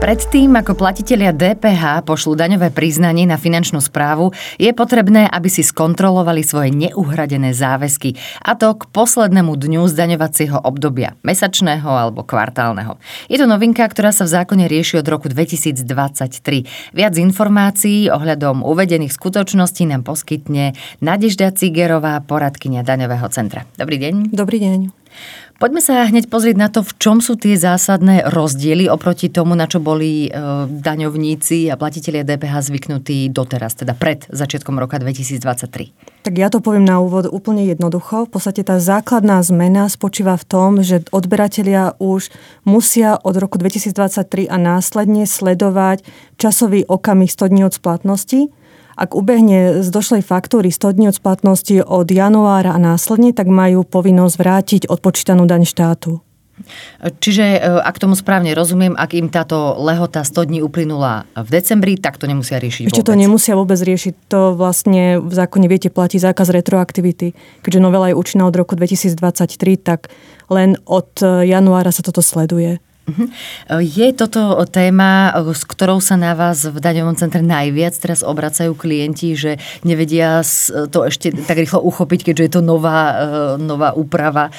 Predtým, ako platitelia DPH pošlú daňové priznanie na finančnú správu, je potrebné, aby si skontrolovali svoje neuhradené záväzky, a to k poslednému dňu zdaňovacieho obdobia, mesačného alebo kvartálneho. Je to novinka, ktorá sa v zákone rieši od roku 2023. Viac informácií ohľadom uvedených skutočností nám poskytne Nadežda Cigerová, poradkynia daňového centra. Dobrý deň. Dobrý deň. Poďme sa hneď pozrieť na to, v čom sú tie zásadné rozdiely oproti tomu, na čo boli e, daňovníci a platitelia DPH zvyknutí doteraz, teda pred začiatkom roka 2023. Tak ja to poviem na úvod úplne jednoducho. V podstate tá základná zmena spočíva v tom, že odberatelia už musia od roku 2023 a následne sledovať časový okamih 100 dní od splatnosti ak ubehne z došlej faktúry 100 dní od splatnosti od januára a následne, tak majú povinnosť vrátiť odpočítanú daň štátu. Čiže, e, ak tomu správne rozumiem, ak im táto lehota 100 dní uplynula v decembri, tak to nemusia riešiť Ešte vôbec. to nemusia vôbec riešiť. To vlastne v zákone, viete, platí zákaz retroaktivity. Keďže novela je účinná od roku 2023, tak len od januára sa toto sleduje. Mhm. Je toto téma, s ktorou sa na vás v daňovom centre najviac teraz obracajú klienti, že nevedia to ešte tak rýchlo uchopiť, keďže je to nová, e, nová úprava e,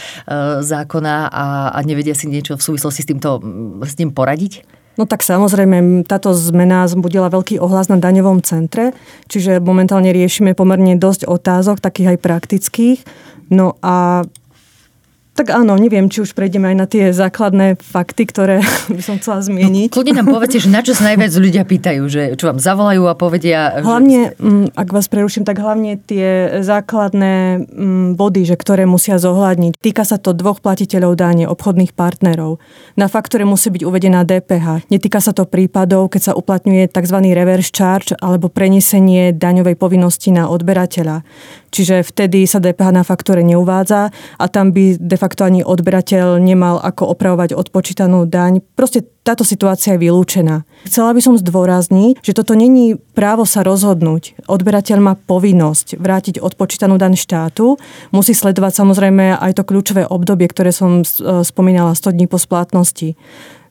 zákona a, nevedia si niečo v súvislosti s, týmto, s tým poradiť? No tak samozrejme, táto zmena zbudila veľký ohlas na daňovom centre, čiže momentálne riešime pomerne dosť otázok, takých aj praktických. No a tak áno, neviem, či už prejdeme aj na tie základné fakty, ktoré by som chcela zmieniť. No, kľudne nám povedzte, že na čo sa najviac ľudia pýtajú, že čo vám zavolajú a povedia... Hlavne, že... Mm, ak vás preruším, tak hlavne tie základné mm, body, že ktoré musia zohľadniť. Týka sa to dvoch platiteľov dáne, obchodných partnerov. Na faktúre musí byť uvedená DPH. Netýka sa to prípadov, keď sa uplatňuje tzv. reverse charge alebo prenesenie daňovej povinnosti na odberateľa. Čiže vtedy sa DPH na faktúre neuvádza a tam by de facto ani odberateľ nemal ako opravovať odpočítanú daň. Proste táto situácia je vylúčená. Chcela by som zdôrazniť, že toto není právo sa rozhodnúť. Odberateľ má povinnosť vrátiť odpočítanú daň štátu. Musí sledovať samozrejme aj to kľúčové obdobie, ktoré som spomínala 100 dní po splatnosti.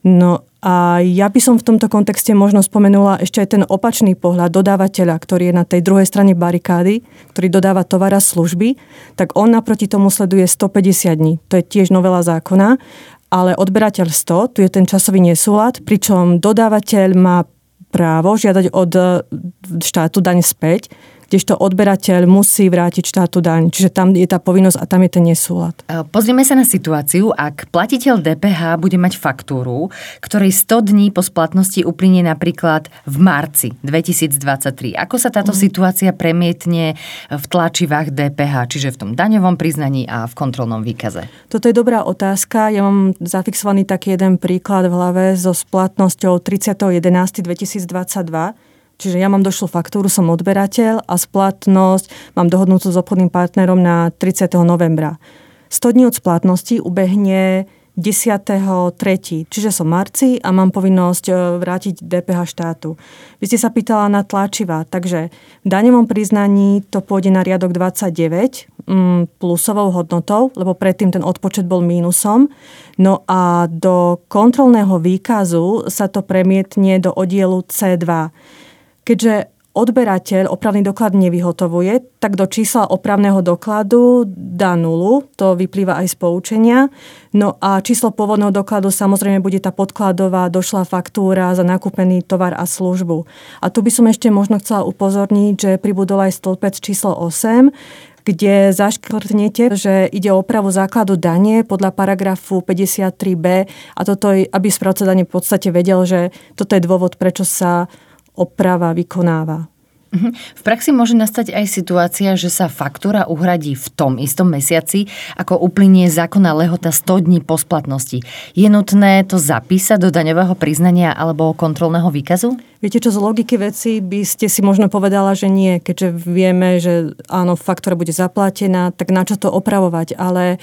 No a ja by som v tomto kontexte možno spomenula ešte aj ten opačný pohľad dodávateľa, ktorý je na tej druhej strane barikády, ktorý dodáva tovar a služby, tak on naproti tomu sleduje 150 dní. To je tiež novela zákona, ale odberateľ 100, tu je ten časový nesúlad, pričom dodávateľ má právo žiadať od štátu daň späť, kdežto odberateľ musí vrátiť štátu daň. Čiže tam je tá povinnosť a tam je ten nesúlad. E, pozrieme sa na situáciu, ak platiteľ DPH bude mať faktúru, ktorej 100 dní po splatnosti uplynie napríklad v marci 2023. Ako sa táto mm. situácia premietne v tlačivách DPH, čiže v tom daňovom priznaní a v kontrolnom výkaze? Toto je dobrá otázka. Ja mám zafixovaný taký jeden príklad v hlave so splatnosťou 30.11.2022 Čiže ja mám došlú faktúru, som odberateľ a splatnosť mám dohodnutú s obchodným partnerom na 30. novembra. 100 dní od splatnosti ubehne 10.3. Čiže som marci a mám povinnosť e, vrátiť DPH štátu. Vy ste sa pýtala na tlačiva, takže v daňovom priznaní to pôjde na riadok 29 mm, plusovou hodnotou, lebo predtým ten odpočet bol mínusom. No a do kontrolného výkazu sa to premietne do oddielu C2. Keďže odberateľ opravný doklad nevyhotovuje, tak do čísla opravného dokladu dá nulu, to vyplýva aj z poučenia. No a číslo pôvodného dokladu samozrejme bude tá podkladová došlá faktúra za nakúpený tovar a službu. A tu by som ešte možno chcela upozorniť, že pribudol aj stĺpec číslo 8, kde zaškrtnete, že ide o opravu základu dane podľa paragrafu 53b a toto, aby správca dane v podstate vedel, že toto je dôvod, prečo sa oprava vykonáva. Mhm. V praxi môže nastať aj situácia, že sa faktúra uhradí v tom istom mesiaci, ako uplynie zákonná lehota 100 dní po splatnosti. Je nutné to zapísať do daňového priznania alebo kontrolného výkazu? Viete čo, z logiky veci by ste si možno povedala, že nie, keďže vieme, že áno, faktúra bude zaplatená, tak na čo to opravovať, ale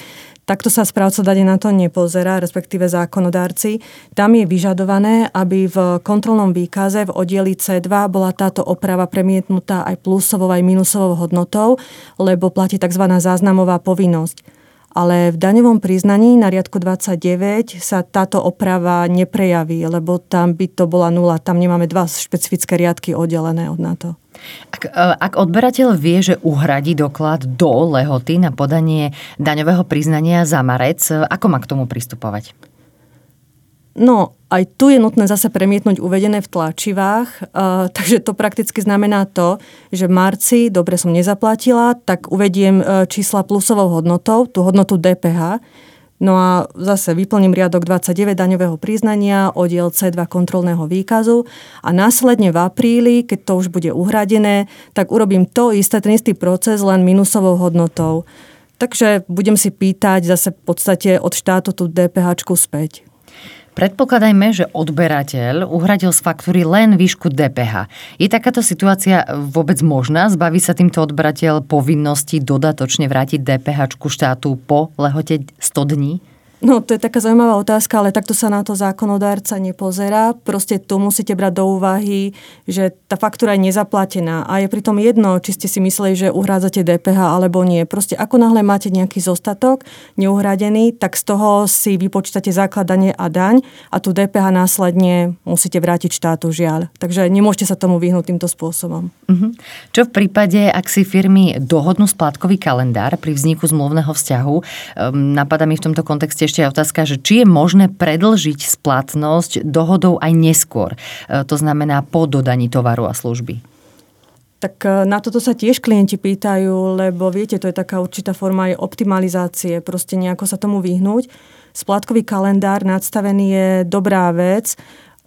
Takto sa správca dane na to nepozerá, respektíve zákonodárci. Tam je vyžadované, aby v kontrolnom výkaze v oddieli C2 bola táto oprava premietnutá aj plusovou, aj minusovou hodnotou, lebo platí tzv. záznamová povinnosť. Ale v daňovom priznaní na riadku 29 sa táto oprava neprejaví, lebo tam by to bola nula. Tam nemáme dva špecifické riadky oddelené od NATO. Ak, e, ak odberateľ vie, že uhradí doklad do lehoty na podanie daňového priznania za marec, ako má k tomu pristupovať? No, aj tu je nutné zase premietnúť uvedené v tlačivách, uh, takže to prakticky znamená to, že v marci, dobre som nezaplatila, tak uvediem uh, čísla plusovou hodnotou, tú hodnotu DPH, No a zase vyplním riadok 29 daňového priznania, oddiel C2 kontrolného výkazu a následne v apríli, keď to už bude uhradené, tak urobím to isté, ten istý proces len minusovou hodnotou. Takže budem si pýtať zase v podstate od štátu tú DPH späť. Predpokladajme, že odberateľ uhradil z faktúry len výšku DPH. Je takáto situácia vôbec možná? Zbaví sa týmto odberateľ povinnosti dodatočne vrátiť DPH štátu po lehote 100 dní? No, to je taká zaujímavá otázka, ale takto sa na to zákonodárca nepozerá. Proste tu musíte brať do úvahy, že tá faktúra je nezaplatená a je pritom jedno, či ste si mysleli, že uhrádzate DPH alebo nie. Proste ako náhle máte nejaký zostatok neuhradený, tak z toho si vypočítate základanie a daň a tu DPH následne musíte vrátiť štátu žiaľ. Takže nemôžete sa tomu vyhnúť týmto spôsobom. Uh-huh. Čo v prípade, ak si firmy dohodnú splátkový kalendár pri vzniku zmluvného vzťahu, um, napadá mi v tomto kontexte ešte aj otázka, že či je možné predlžiť splatnosť dohodou aj neskôr. E, to znamená po dodaní tovaru a služby. Tak e, na toto sa tiež klienti pýtajú, lebo viete, to je taká určitá forma aj optimalizácie, proste nejako sa tomu vyhnúť. Splátkový kalendár nadstavený je dobrá vec,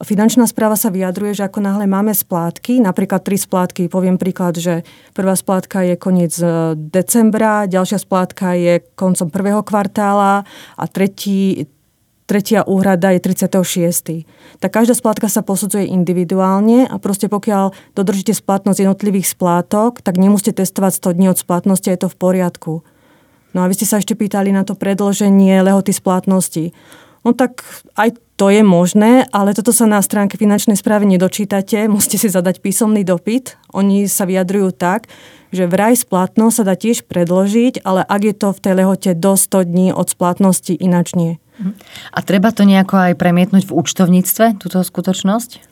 Finančná správa sa vyjadruje, že ako náhle máme splátky, napríklad tri splátky, poviem príklad, že prvá splátka je koniec e, decembra, ďalšia splátka je koncom prvého kvartála a tretí, tretia úhrada je 36. Tak každá splátka sa posudzuje individuálne a proste pokiaľ dodržíte splatnosť jednotlivých splátok, tak nemusíte testovať 100 dní od splatnosti je to v poriadku. No a vy ste sa ešte pýtali na to predloženie lehoty splatnosti. No tak aj to je možné, ale toto sa na stránke finančnej správy nedočítate. Musíte si zadať písomný dopyt. Oni sa vyjadrujú tak, že vraj splatnosť sa dá tiež predložiť, ale ak je to v tej lehote do 100 dní od splatnosti, ináč nie. A treba to nejako aj premietnúť v účtovníctve, túto skutočnosť?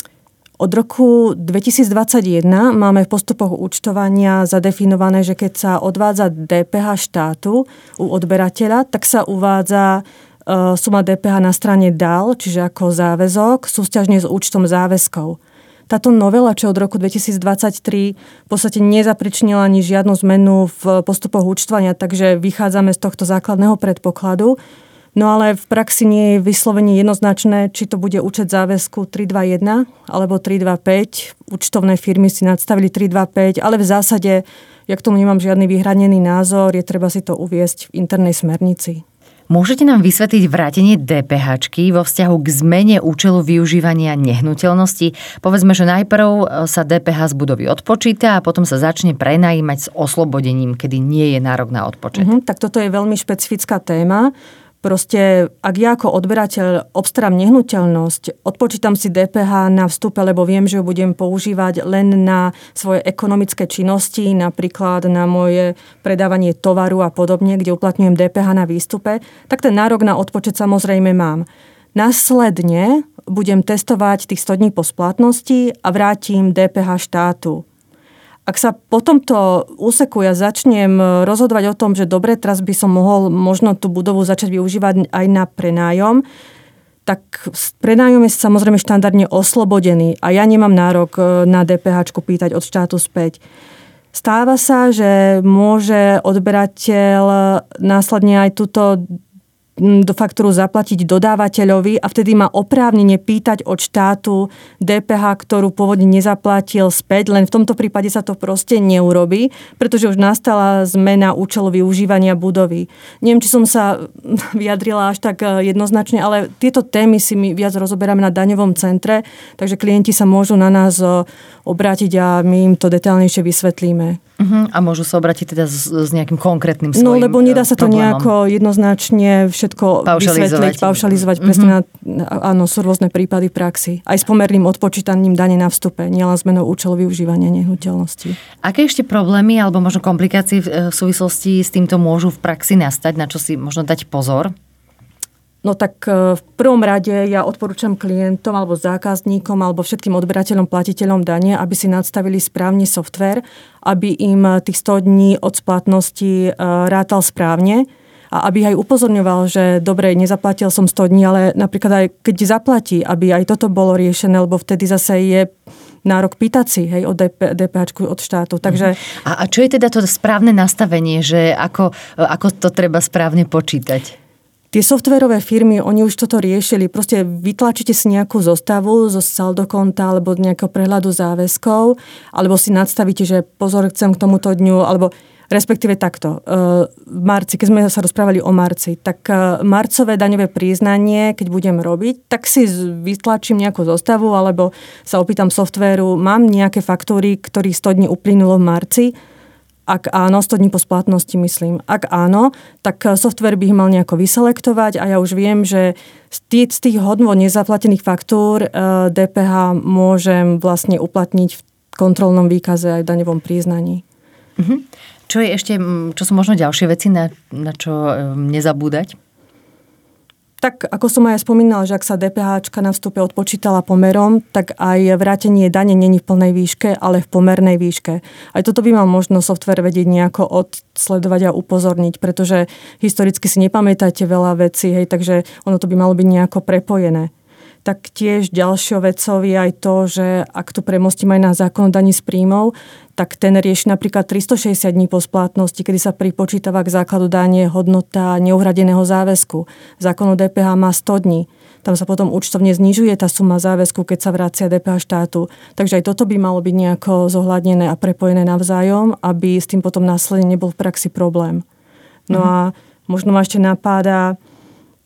Od roku 2021 máme v postupoch účtovania zadefinované, že keď sa odvádza DPH štátu u odberateľa, tak sa uvádza suma DPH na strane DAL, čiže ako záväzok, súťažne s účtom záväzkov. Táto novela, čo od roku 2023 v podstate nezapričnila ani žiadnu zmenu v postupoch účtovania, takže vychádzame z tohto základného predpokladu. No ale v praxi nie je vyslovene jednoznačné, či to bude účet záväzku 321 alebo 325. Účtovné firmy si nadstavili 325, ale v zásade, ja k tomu nemám žiadny vyhranený názor, je treba si to uviesť v internej smernici. Môžete nám vysvetliť vrátenie DPH vo vzťahu k zmene účelu využívania nehnuteľnosti? Povedzme, že najprv e, sa DPH z budovy odpočíta a potom sa začne prenajímať s oslobodením, kedy nie je nárok na odpočet. Uh-huh, tak toto je veľmi špecifická téma. Proste, ak ja ako odberateľ obstarám nehnuteľnosť, odpočítam si DPH na vstupe, lebo viem, že ho budem používať len na svoje ekonomické činnosti, napríklad na moje predávanie tovaru a podobne, kde uplatňujem DPH na výstupe, tak ten nárok na odpočet samozrejme mám. Následne budem testovať tých 100 dní po splatnosti a vrátim DPH štátu. Ak sa po tomto úseku ja začnem e, rozhodovať o tom, že dobre, teraz by som mohol možno tú budovu začať využívať aj na prenájom, tak prenájom je samozrejme štandardne oslobodený a ja nemám nárok e, na DPH pýtať od štátu späť. Stáva sa, že môže odberateľ následne aj túto do faktúru zaplatiť dodávateľovi a vtedy má oprávnenie pýtať od štátu DPH, ktorú pôvodne nezaplatil späť, len v tomto prípade sa to proste neurobi, pretože už nastala zmena účelu využívania budovy. Neviem, či som sa vyjadrila až tak eh, jednoznačne, ale tieto témy si my viac rozoberáme na daňovom centre, takže klienti sa môžu na nás eh, obrátiť a my im to detailnejšie vysvetlíme. Uh-huh. A môžu sa obrátiť teda s, s nejakým konkrétnym svojím No, lebo nedá sa to problémom. nejako jednoznačne všetko všetko vysvetliť, paušalizovať. Mm-hmm. Presne na, áno, sú rôzne prípady v praxi. Aj s pomerným odpočítaním dane na vstupe, nielen zmenou účelu využívania nehnuteľnosti. Aké ešte problémy alebo možno komplikácie v súvislosti s týmto môžu v praxi nastať, na čo si možno dať pozor? No tak e, v prvom rade ja odporúčam klientom alebo zákazníkom alebo všetkým odberateľom, platiteľom dane, aby si nadstavili správne software, aby im tých 100 dní od splatnosti e, rátal správne a aby aj upozorňoval, že dobre, nezaplatil som 100 dní, ale napríklad aj keď zaplatí, aby aj toto bolo riešené, lebo vtedy zase je nárok pýtací hej, od DP, DPH od štátu. Takže... A, a čo je teda to správne nastavenie, že ako, ako to treba správne počítať? Tie softverové firmy, oni už toto riešili. Proste vytlačíte si nejakú zostavu zo saldokonta alebo nejakého prehľadu záväzkov, alebo si nadstavíte, že pozor, chcem k tomuto dňu, alebo respektíve takto. E, v marci, keď sme sa rozprávali o marci, tak e, marcové daňové priznanie, keď budem robiť, tak si vytlačím nejakú zostavu alebo sa opýtam softvéru, mám nejaké faktúry, ktorých 100 dní uplynulo v marci, ak áno, 100 dní po splatnosti myslím. Ak áno, tak eh, software by ich mal nejako vyselektovať a ja už viem, že z tých, z tých hodnôt nezaplatených faktúr DPH môžem vlastne uplatniť v kontrolnom výkaze aj v daňovom priznaní. Mhm. Čo je ešte, čo sú možno ďalšie veci, na, na čo nezabúdať? Tak ako som aj spomínala, že ak sa DPH na vstupe odpočítala pomerom, tak aj vrátenie dane není v plnej výške, ale v pomernej výške. Aj toto by mal možno software vedieť nejako odsledovať a upozorniť, pretože historicky si nepamätáte veľa vecí, hej, takže ono to by malo byť nejako prepojené. Tak tiež ďalšou vecou je aj to, že ak tu premostím aj na zákon daní z príjmov, tak ten rieši napríklad 360 dní po splatnosti, kedy sa pripočítava k základu danie hodnota neuhradeného záväzku. Zákon o DPH má 100 dní. Tam sa potom účtovne znižuje tá suma záväzku, keď sa vracia DPH štátu. Takže aj toto by malo byť nejako zohľadnené a prepojené navzájom, aby s tým potom následne nebol v praxi problém. No mhm. a možno ma ešte napáda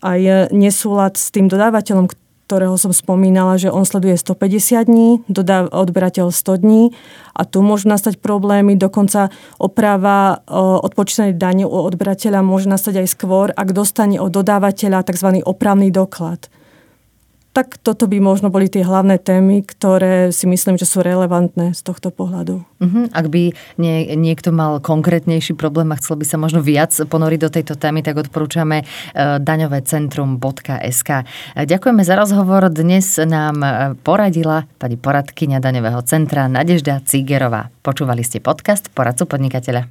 aj nesúlad s tým dodávateľom, ktorého som spomínala, že on sleduje 150 dní, dodá odberateľ 100 dní a tu môžu nastať problémy, dokonca oprava odpočítanej dane u odberateľa môže nastať aj skôr, ak dostane od dodávateľa tzv. opravný doklad. Tak toto by možno boli tie hlavné témy, ktoré si myslím, že sú relevantné z tohto pohľadu. Uh-huh. Ak by nie, niekto mal konkrétnejší problém a chcel by sa možno viac ponoriť do tejto témy, tak odporúčame uh, daňovécentrum.sk. Ďakujeme za rozhovor. Dnes nám e, poradila pani poradkyňa daňového centra Nadežda Cigerová. Počúvali ste podcast Poradcu podnikateľa.